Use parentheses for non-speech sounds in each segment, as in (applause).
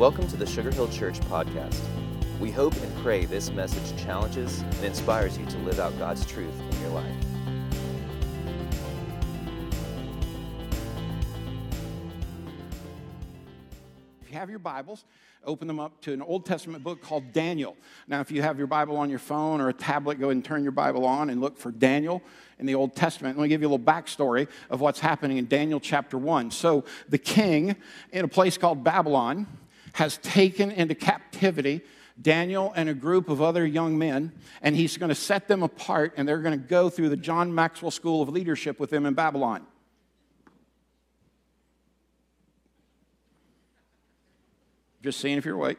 Welcome to the Sugar Hill Church podcast. We hope and pray this message challenges and inspires you to live out God's truth in your life. If you have your Bibles, open them up to an Old Testament book called Daniel. Now, if you have your Bible on your phone or a tablet, go and turn your Bible on and look for Daniel in the Old Testament. Let me give you a little backstory of what's happening in Daniel chapter 1. So, the king in a place called Babylon has taken into captivity Daniel and a group of other young men, and he's going to set them apart, and they're going to go through the John Maxwell School of Leadership with them in Babylon. Just seeing if you're awake.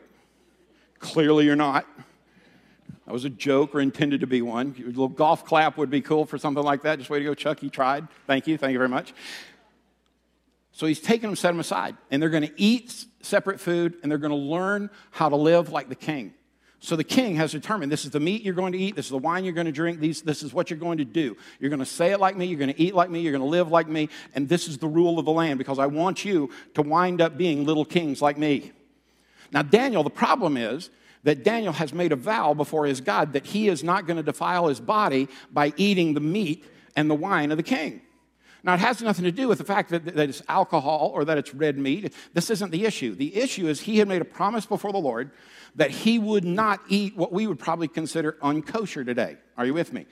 Clearly, you're not. That was a joke or intended to be one. A little golf clap would be cool for something like that. Just way to go, Chuck. He tried. Thank you. Thank you very much. So he's taken them, set them aside, and they're going to eat separate food and they're going to learn how to live like the king. So the king has determined this is the meat you're going to eat, this is the wine you're going to drink, these, this is what you're going to do. You're going to say it like me, you're going to eat like me, you're going to live like me, and this is the rule of the land because I want you to wind up being little kings like me. Now, Daniel, the problem is that Daniel has made a vow before his God that he is not going to defile his body by eating the meat and the wine of the king. Now, it has nothing to do with the fact that, that it's alcohol or that it's red meat. This isn't the issue. The issue is he had made a promise before the Lord that he would not eat what we would probably consider unkosher today. Are you with me?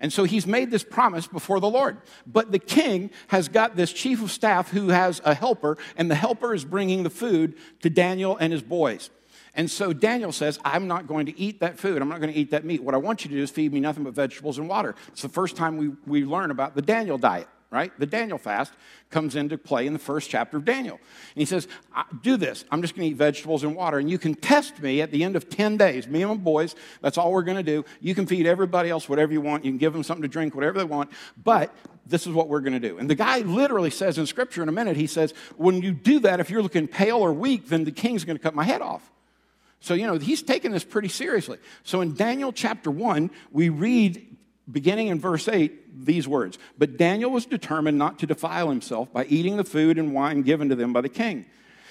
And so he's made this promise before the Lord. But the king has got this chief of staff who has a helper, and the helper is bringing the food to Daniel and his boys. And so Daniel says, I'm not going to eat that food. I'm not going to eat that meat. What I want you to do is feed me nothing but vegetables and water. It's the first time we, we learn about the Daniel diet right? The Daniel fast comes into play in the first chapter of Daniel. And he says, Do this. I'm just going to eat vegetables and water. And you can test me at the end of 10 days. Me and my boys, that's all we're going to do. You can feed everybody else whatever you want. You can give them something to drink, whatever they want. But this is what we're going to do. And the guy literally says in scripture in a minute, he says, When you do that, if you're looking pale or weak, then the king's going to cut my head off. So, you know, he's taking this pretty seriously. So in Daniel chapter 1, we read beginning in verse 8, these words But Daniel was determined not to defile himself by eating the food and wine given to them by the king.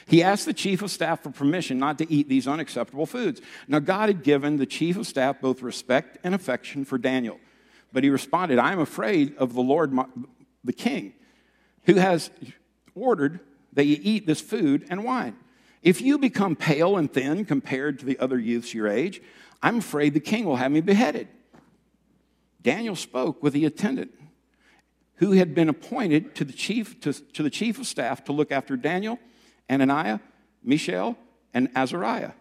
He asked the chief of staff for permission not to eat these unacceptable foods. Now, God had given the chief of staff both respect and affection for Daniel. But he responded, I am afraid of the Lord, my, the king, who has ordered that you eat this food and wine. If you become pale and thin compared to the other youths your age, I'm afraid the king will have me beheaded. Daniel spoke with the attendant who had been appointed to the chief, to, to the chief of staff to look after Daniel, Ananiah, Mishael, and Azariah.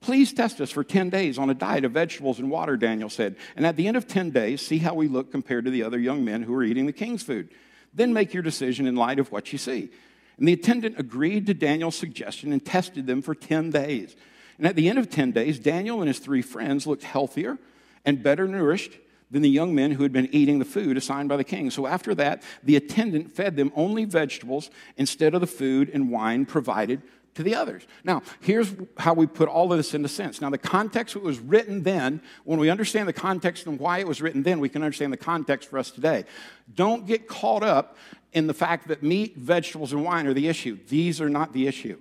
Please test us for 10 days on a diet of vegetables and water, Daniel said. And at the end of 10 days, see how we look compared to the other young men who are eating the king's food. Then make your decision in light of what you see. And the attendant agreed to Daniel's suggestion and tested them for 10 days. And at the end of 10 days, Daniel and his three friends looked healthier and better nourished than the young men who had been eating the food assigned by the king. So after that, the attendant fed them only vegetables instead of the food and wine provided to the others. Now, here's how we put all of this into sense. Now, the context it was written then, when we understand the context and why it was written then, we can understand the context for us today. Don't get caught up in the fact that meat, vegetables, and wine are the issue. These are not the issue.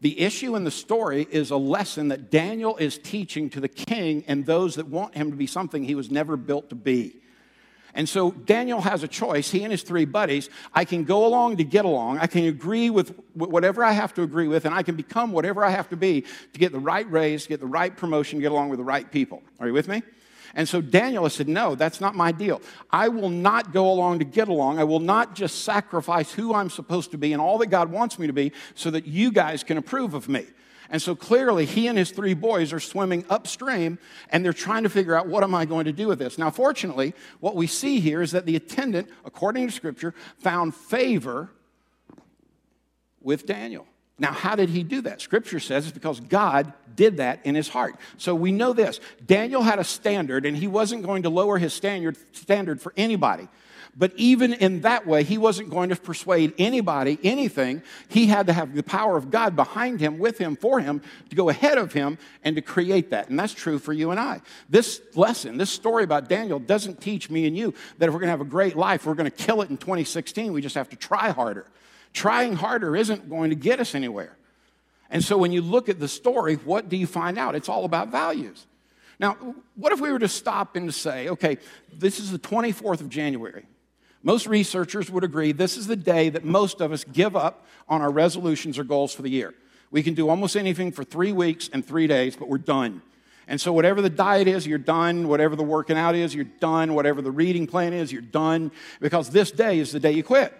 The issue in the story is a lesson that Daniel is teaching to the king and those that want him to be something he was never built to be. And so Daniel has a choice. He and his three buddies, I can go along to get along. I can agree with whatever I have to agree with, and I can become whatever I have to be to get the right raise, get the right promotion, get along with the right people. Are you with me? And so Daniel said, No, that's not my deal. I will not go along to get along. I will not just sacrifice who I'm supposed to be and all that God wants me to be so that you guys can approve of me. And so clearly, he and his three boys are swimming upstream and they're trying to figure out what am I going to do with this. Now, fortunately, what we see here is that the attendant, according to scripture, found favor with Daniel. Now, how did he do that? Scripture says it's because God did that in his heart. So we know this Daniel had a standard, and he wasn't going to lower his standard, standard for anybody. But even in that way, he wasn't going to persuade anybody anything. He had to have the power of God behind him, with him, for him, to go ahead of him and to create that. And that's true for you and I. This lesson, this story about Daniel, doesn't teach me and you that if we're going to have a great life, we're going to kill it in 2016. We just have to try harder. Trying harder isn't going to get us anywhere. And so when you look at the story, what do you find out? It's all about values. Now, what if we were to stop and to say, okay, this is the 24th of January. Most researchers would agree this is the day that most of us give up on our resolutions or goals for the year. We can do almost anything for three weeks and three days, but we're done. And so, whatever the diet is, you're done. Whatever the working out is, you're done. Whatever the reading plan is, you're done. Because this day is the day you quit.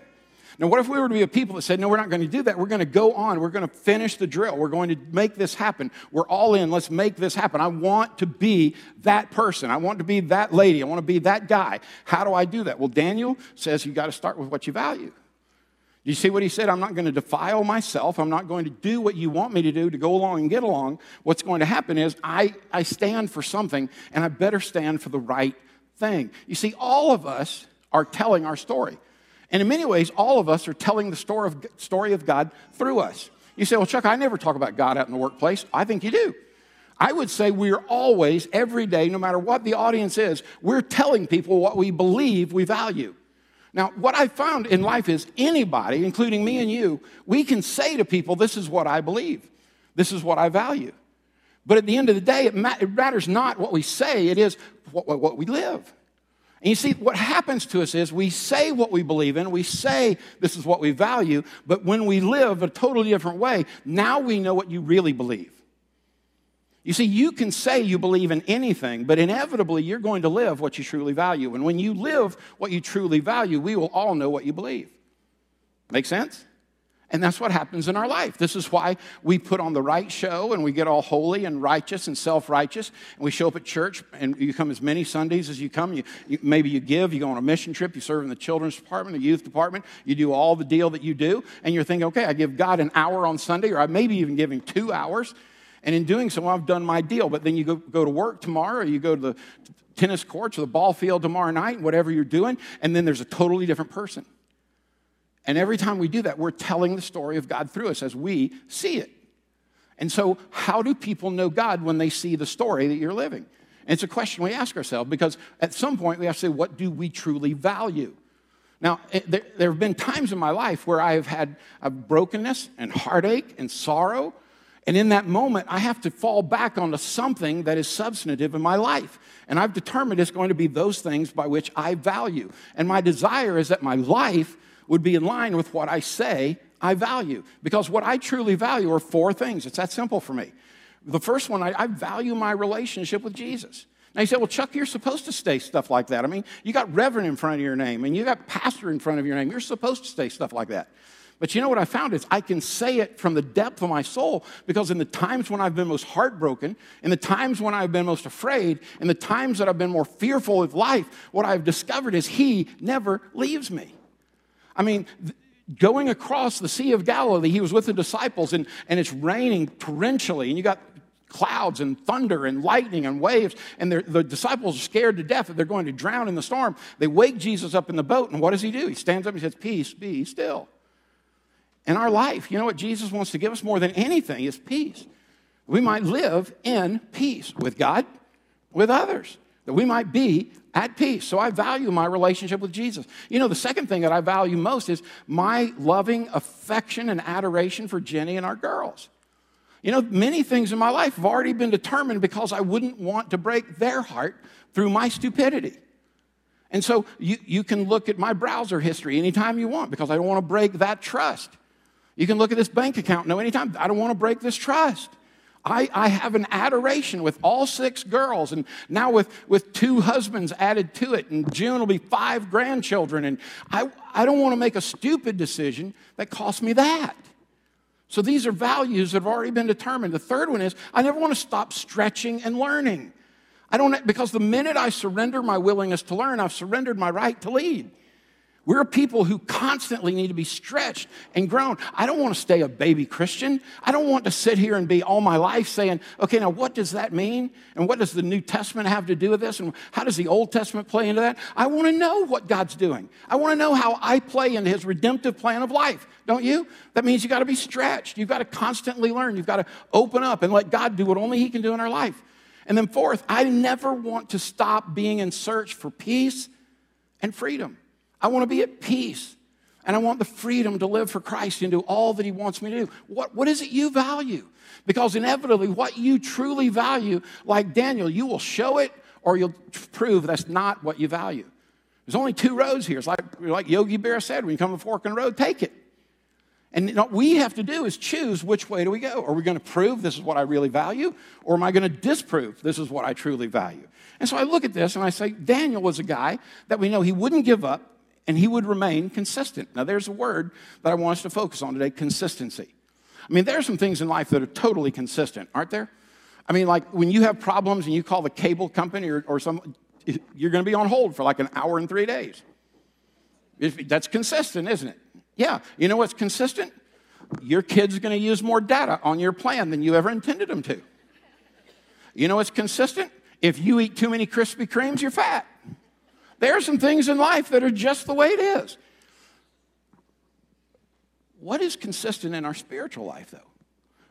Now, what if we were to be a people that said, no, we're not going to do that. We're going to go on. We're going to finish the drill. We're going to make this happen. We're all in. Let's make this happen. I want to be that person. I want to be that lady. I want to be that guy. How do I do that? Well, Daniel says you got to start with what you value. Do you see what he said? I'm not going to defile myself. I'm not going to do what you want me to do to go along and get along. What's going to happen is I, I stand for something, and I better stand for the right thing. You see, all of us are telling our story. And in many ways, all of us are telling the story of, story of God through us. You say, well, Chuck, I never talk about God out in the workplace. I think you do. I would say we're always, every day, no matter what the audience is, we're telling people what we believe we value. Now, what I found in life is anybody, including me and you, we can say to people, This is what I believe, this is what I value. But at the end of the day, it, matters not what we say, it is what, we live. And you see, what happens to us is we say what we believe in, we say this is what we value, but when we live a totally different way, now we know what you really believe. You see, you can say you believe in anything, but inevitably you're going to live what you truly value. And when you live what you truly value, we will all know what you believe. Make sense? And that's what happens in our life. This is why we put on the right show and we get all holy and righteous and self righteous. And we show up at church and you come as many Sundays as you come. You, you, maybe you give, you go on a mission trip, you serve in the children's department, the youth department, you do all the deal that you do. And you're thinking, okay, I give God an hour on Sunday, or I maybe even give him two hours. And in doing so, I've done my deal. But then you go, go to work tomorrow, or you go to the tennis courts or the ball field tomorrow night, whatever you're doing, and then there's a totally different person. And every time we do that, we're telling the story of God through us as we see it. And so, how do people know God when they see the story that you're living? And it's a question we ask ourselves because at some point we have to say, what do we truly value? Now, eh, there, there have been times in my life where I have had a brokenness and heartache and sorrow. And in that moment, I have to fall back onto something that is substantive in my life. And I've determined it's going to be those things by which I value. And my desire is that my life would be in line with what I say I value. Because what I truly value are four things. It's that simple for me. The first one, I, I value my relationship with Jesus. Now you say, well, Chuck, you're supposed to say stuff like that. I mean, you got reverend in front of your name and you got pastor in front of your name. You're supposed to say stuff like that. But you know what I found is I can say it from the depth of my soul because in the times when I've been most heartbroken, in the times when I've been most afraid, in the times that I've been more fearful of life, what I've discovered is He never leaves me. I mean, going across the Sea of Galilee, he was with the disciples, and, and it's raining torrentially, and you got clouds and thunder and lightning and waves, and the disciples are scared to death that they're going to drown in the storm. They wake Jesus up in the boat, and what does he do? He stands up and says, Peace, be still. In our life, you know what Jesus wants to give us more than anything is peace. We might live in peace with God, with others, that we might be at peace. So I value my relationship with Jesus. You know, the second thing that I value most is my loving affection and adoration for Jenny and our girls. You know, many things in my life have already been determined because I wouldn't want to break their heart through my stupidity. And so you, you can look at my browser history anytime you want because I don't want to break that trust. You can look at this bank account. No, anytime. I don't want to break this trust. I, I have an adoration with all six girls, and now with, with two husbands added to it, and June will be five grandchildren. And I, I don't want to make a stupid decision that costs me that. So these are values that have already been determined. The third one is I never want to stop stretching and learning. I don't, because the minute I surrender my willingness to learn, I've surrendered my right to lead. We're people who constantly need to be stretched and grown. I don't want to stay a baby Christian. I don't want to sit here and be all my life saying, okay, now what does that mean? And what does the New Testament have to do with this? And how does the Old Testament play into that? I want to know what God's doing. I want to know how I play into his redemptive plan of life, don't you? That means you got to be stretched. You've got to constantly learn. You've got to open up and let God do what only he can do in our life. And then, fourth, I never want to stop being in search for peace and freedom. I want to be at peace. And I want the freedom to live for Christ and do all that He wants me to do. What, what is it you value? Because inevitably, what you truly value, like Daniel, you will show it or you'll prove that's not what you value. There's only two roads here. It's like, like Yogi Berra said when you come to fork in the road, take it. And what we have to do is choose which way do we go. Are we going to prove this is what I really value, or am I going to disprove this is what I truly value? And so I look at this and I say, Daniel was a guy that we know he wouldn't give up and he would remain consistent. Now, there's a word that I want us to focus on today consistency. I mean, there are some things in life that are totally consistent, aren't there? I mean, like when you have problems and you call the cable company or, or some, you're going to be on hold for like an hour and three days. That's consistent, isn't it? Yeah. You know what's consistent? Your kid's going to use more data on your plan than you ever intended them to. You know what's consistent? If you eat too many Krispy Kremes, you're fat. There are some things in life that are just the way it is. What is consistent in our spiritual life, though?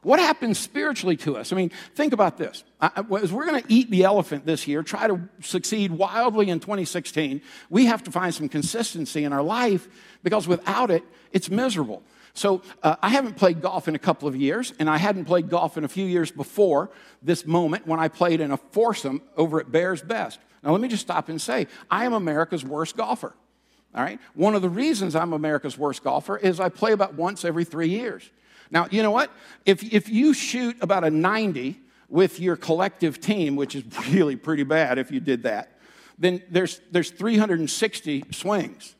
What happens spiritually to us? I mean, think about this. As we're going to eat the elephant this year, try to succeed wildly in 2016, we have to find some consistency in our life because without it, it's miserable. So uh, I haven't played golf in a couple of years, and I hadn't played golf in a few years before this moment when I played in a foursome over at Bears Best. Now, let me just stop and say, I am America's worst golfer. All right? One of the reasons I'm America's worst golfer is I play about once every three years. Now, you know what? If, if you shoot about a 90 with your collective team, which is really pretty bad if you did that, then there's, there's 360 swings.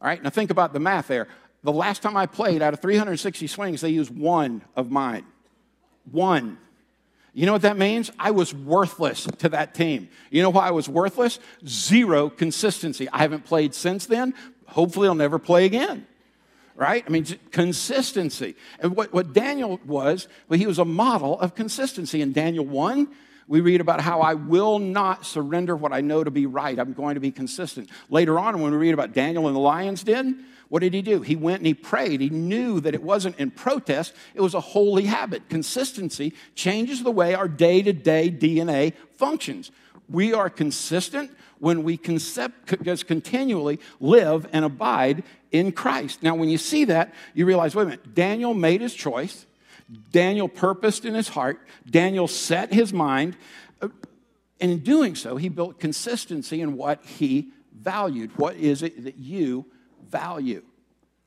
All right, now think about the math there. The last time I played, out of 360 swings, they used one of mine. One. You know what that means? I was worthless to that team. You know why I was worthless? Zero consistency. I haven't played since then. Hopefully, I'll never play again right? I mean, consistency. And what, what Daniel was, well, he was a model of consistency. In Daniel 1, we read about how I will not surrender what I know to be right. I'm going to be consistent. Later on, when we read about Daniel in the lion's den, what did he do? He went and he prayed. He knew that it wasn't in protest, it was a holy habit. Consistency changes the way our day to day DNA functions. We are consistent when we concept, just continually live and abide in Christ. Now, when you see that, you realize wait a minute, Daniel made his choice, Daniel purposed in his heart, Daniel set his mind. And in doing so, he built consistency in what he valued. What is it that you value?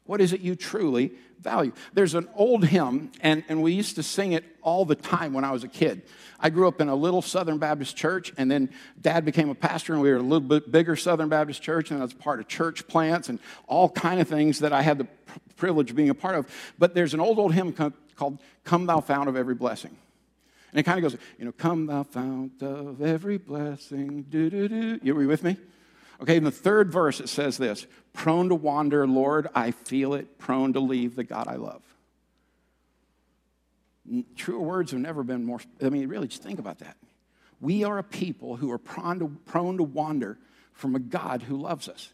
What is it you truly value? There's an old hymn, and, and we used to sing it all the time when I was a kid. I grew up in a little Southern Baptist church, and then dad became a pastor, and we were a little bit bigger Southern Baptist church, and I was part of church plants and all kind of things that I had the privilege of being a part of. But there's an old, old hymn called Come Thou Fount of Every Blessing. And it kind of goes, you know, come thou fount of every blessing, do do do. You were with me? Okay, in the third verse it says this prone to wander, Lord, I feel it, prone to leave the God I love. Truer words have never been more, I mean, really, just think about that. We are a people who are prone to, prone to wander from a God who loves us.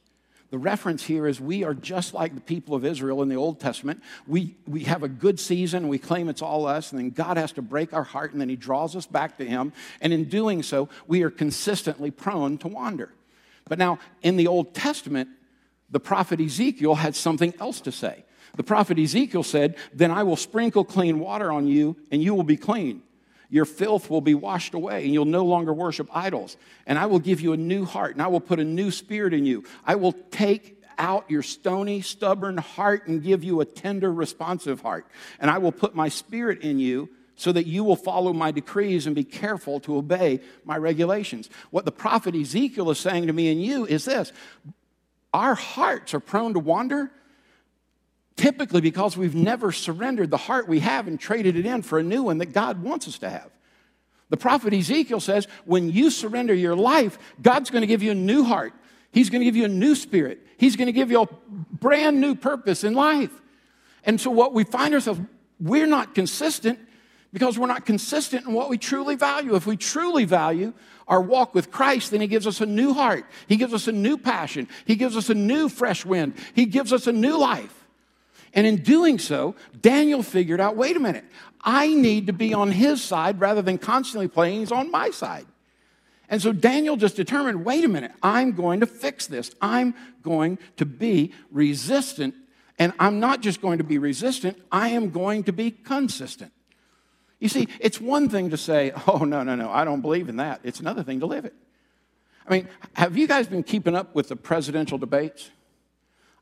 The reference here is we are just like the people of Israel in the Old Testament. We, we have a good season, we claim it's all us, and then God has to break our heart, and then He draws us back to Him. And in doing so, we are consistently prone to wander. But now, in the Old Testament, the prophet Ezekiel had something else to say. The prophet Ezekiel said, Then I will sprinkle clean water on you, and you will be clean. Your filth will be washed away, and you'll no longer worship idols. And I will give you a new heart, and I will put a new spirit in you. I will take out your stony, stubborn heart and give you a tender, responsive heart. And I will put my spirit in you so that you will follow my decrees and be careful to obey my regulations. What the prophet Ezekiel is saying to me and you is this our hearts are prone to wander typically because we've never surrendered the heart we have and traded it in for a new one that God wants us to have. The prophet Ezekiel says, when you surrender your life, God's going to give you a new heart. He's going to give you a new spirit. He's going to give you a brand new purpose in life. And so, what we find ourselves, we're not consistent because we're not consistent in what we truly value. If we truly value our walk with Christ, then He gives us a new heart. He gives us a new passion. He gives us a new fresh wind. He gives us a new life. And in doing so, Daniel figured out wait a minute, I need to be on his side rather than constantly playing he's on my side. And so Daniel just determined wait a minute, I'm going to fix this. I'm going to be resistant. And I'm not just going to be resistant, I am going to be consistent. You see, it's one thing to say, (laughs) oh, no, no, no, I don't believe in that. It's another thing to live it. I mean, have you guys been keeping up with the presidential debates?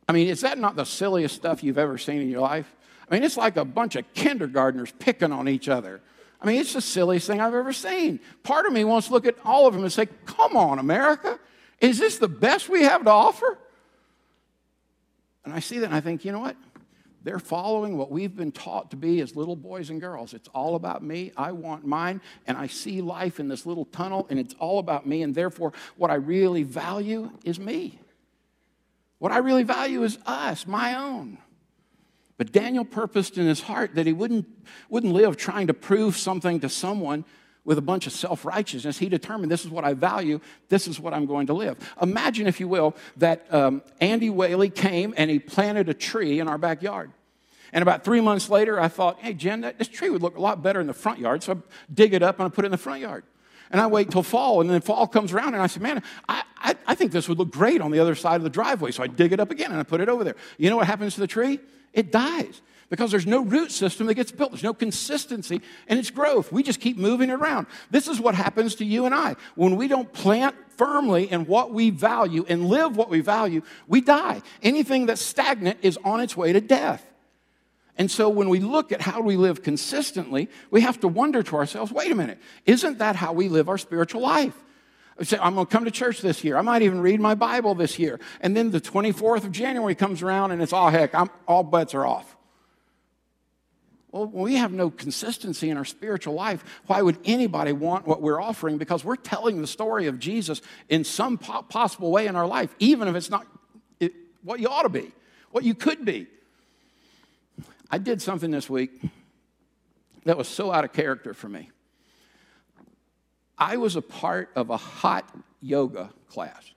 I mean, is that not the silliest stuff you've ever seen in your life? I mean, it's like a bunch of kindergartners picking on each other. I mean, it's the silliest thing I've ever seen. Part of me wants to look at all of them and say, Come on, America, is this the best we have to offer? And I see that and I think, you know what? They're following what we've been taught to be as little boys and girls. It's all about me. I want mine. And I see life in this little tunnel, and it's all about me. And therefore, what I really value is me. What I really value is us, my own. But Daniel purposed in his heart that he wouldn't, wouldn't live trying to prove something to someone with a bunch of self righteousness. He determined this is what I value, this is what I'm going to live. Imagine, if you will, that um, Andy Whaley came and he planted a tree in our backyard. And about three months later, I thought, hey, Jen, that, this tree would look a lot better in the front yard. So I dig it up and I put it in the front yard. And I wait till fall, and then fall comes around, and I say, Man, I, I, I, think this would look great on the other side of the driveway. So I dig it up again and I put it over there. You know what happens to the tree? It dies because there's no root system that gets built. There's no consistency in its growth. We just keep moving it around. This is what happens to you and I. When we don't plant firmly in what we value and live what we value, we die. Anything that's stagnant is on its way to death. And so when we look at how we live consistently, we have to wonder to ourselves wait a minute, isn't that how we live our spiritual life? Say, I'm going to come to church this year. I might even read my Bible this year. And then the 24th of January comes around and it's all heck, I'm, all bets are off. Well, when we have no consistency in our spiritual life, why would anybody want what we're offering? Because we're telling the story of Jesus in some possible way in our life, even if it's not what you ought to be, what you could be. I did something this week that was so out of character for me. I was a part of a hot yoga class.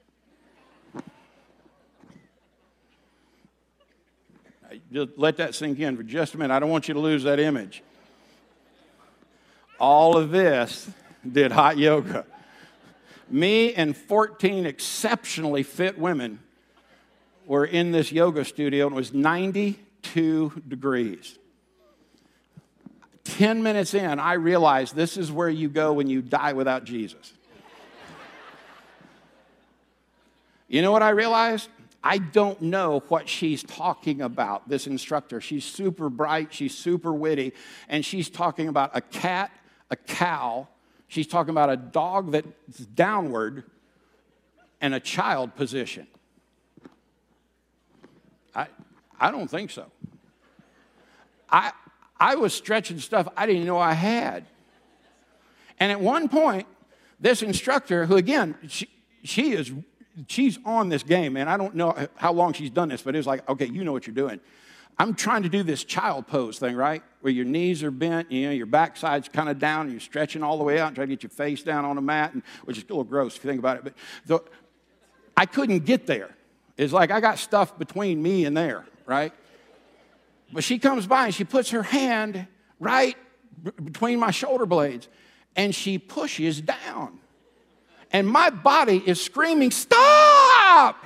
Just let that sink in for just a minute. I don't want you to lose that image. All of this did hot yoga. Me and 14 exceptionally fit women were in this yoga studio, and it was 90 two degrees. 10 minutes in, I realized this is where you go when you die without Jesus. You know what I realized? I don't know what she's talking about, this instructor. She's super bright, she's super witty, and she's talking about a cat, a cow, she's talking about a dog that's downward, and a child position. I, I don't think so. I, I was stretching stuff I didn't know I had. And at one point, this instructor, who again, she, she is, she's on this game, and I don't know how long she's done this, but it was like, okay, you know what you're doing. I'm trying to do this child pose thing, right? Where your knees are bent, you know, your backside's kind of down, and you're stretching all the way out and trying to get your face down on the mat, and, which is a little gross if you think about it. But the, I couldn't get there. It's like I got stuff between me and there right? But she comes by and she puts her hand right b- between my shoulder blades and she pushes down. And my body is screaming, Stop!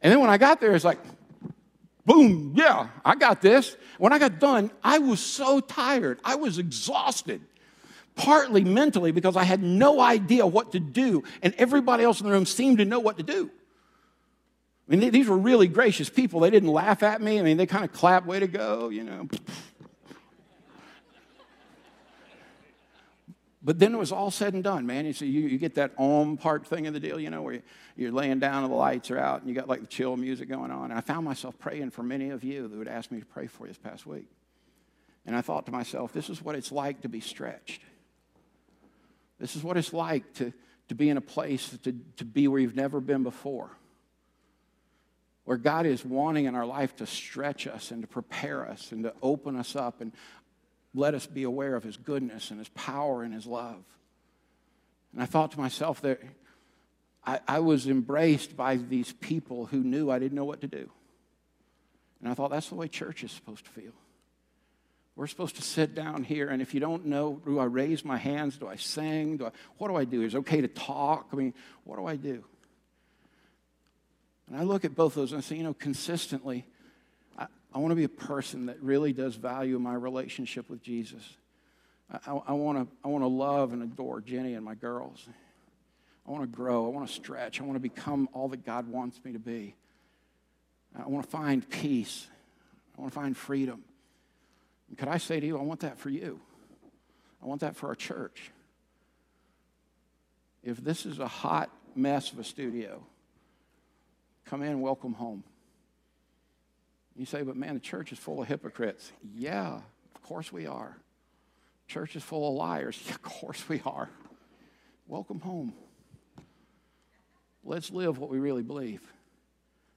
And then when I got there, it's like, boom, yeah, I got this. When I got done, I was so tired. I was exhausted, partly mentally because I had no idea what to do, and everybody else in the room seemed to know what to do. I mean, these were really gracious people. They didn't laugh at me. I mean, they kind of clapped, way to go, you know. But then it was all said and done, man. You see, you, you get that om part thing of the deal, you know, where you, are laying down and the lights are out and you got like the chill music going on. And I found myself praying for many of you that would ask me to pray for you this past week. And I thought to myself, this is what it's like to be stretched. This is what it's like to, to be in a place, to, to be where you've never been before where God is wanting in our life to stretch us and to prepare us and to open us up and let us be aware of His goodness and His power and His love. And I thought to myself that I, I was embraced by these people who knew I didn't know what to do. And I thought that's the way church is supposed to feel. We're supposed to sit down here, and if you don't know, do I raise my hands? Do I sing? Do I, what do I do? Is it okay to talk? I mean, what do I do? And I look at both of those and I say, you know, consistently, I, I want to be a person that really does value my relationship with Jesus. I, I, I want to I wanna love and adore Jenny and my girls. I want to grow. I want to stretch. I want to become all that God wants me to be. I want to find peace. I want to find freedom. And could I say to you, I want that for you. I want that for our church. If this is a hot mess of a studio, come in, welcome home. You say, but man, the church is full of hypocrites. Yeah, of course we are. Church is full of liars. (laughs) Yeah, of course we are. Welcome home. Let's live what we really believe.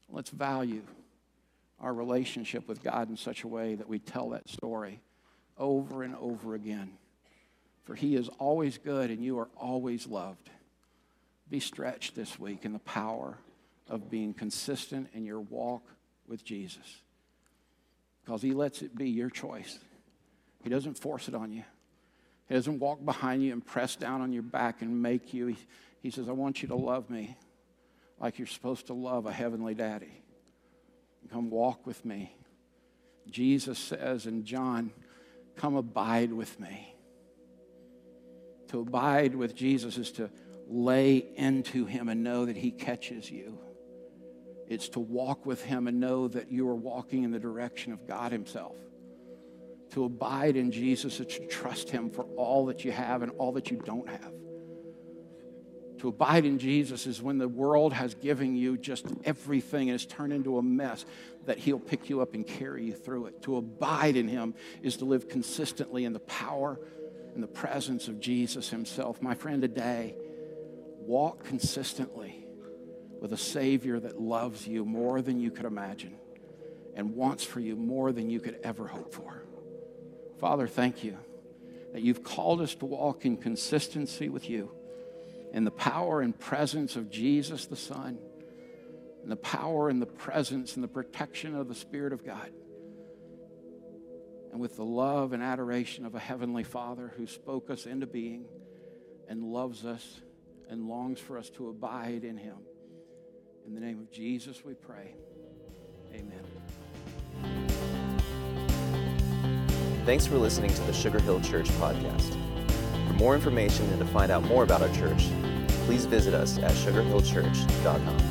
Let's value our relationship with God in such a way that we tell that story over and over again. For He is always good and you are always loved. Be stretched this week in the power of being consistent in your walk with Jesus because He lets it be your choice. He doesn't force it on you. He doesn't walk behind you and press down on your back and make you. He, he says, I want you to love me like you're supposed to love a heavenly daddy. Come walk with me. Jesus says in John, Come abide with me. To abide with Jesus is to lay into him and know that he catches you. It's to walk with him and know that you are walking in the direction of God himself. To abide in Jesus is to trust him for all that you have and all that you don't have. To abide in Jesus is when the world has given you just everything and it's turned into a mess, that He'll pick you up and carry you through it. To abide in Him is to live consistently in the power and the presence of Jesus Himself. My friend, today, walk consistently with a Savior that loves you more than you could imagine and wants for you more than you could ever hope for. Father, thank you that you've called us to walk in consistency with you in the power and presence of Jesus the Son, in the power and the presence and the protection of the Spirit of God, and with the love and adoration of a Heavenly Father who spoke us into being and loves us and longs for us to abide in Him. In the name of Jesus, we pray. Amen. Thanks for listening to the Sugar Hill Church podcast. For more information and to find out more about our church, please visit us at sugarhillchurch.com.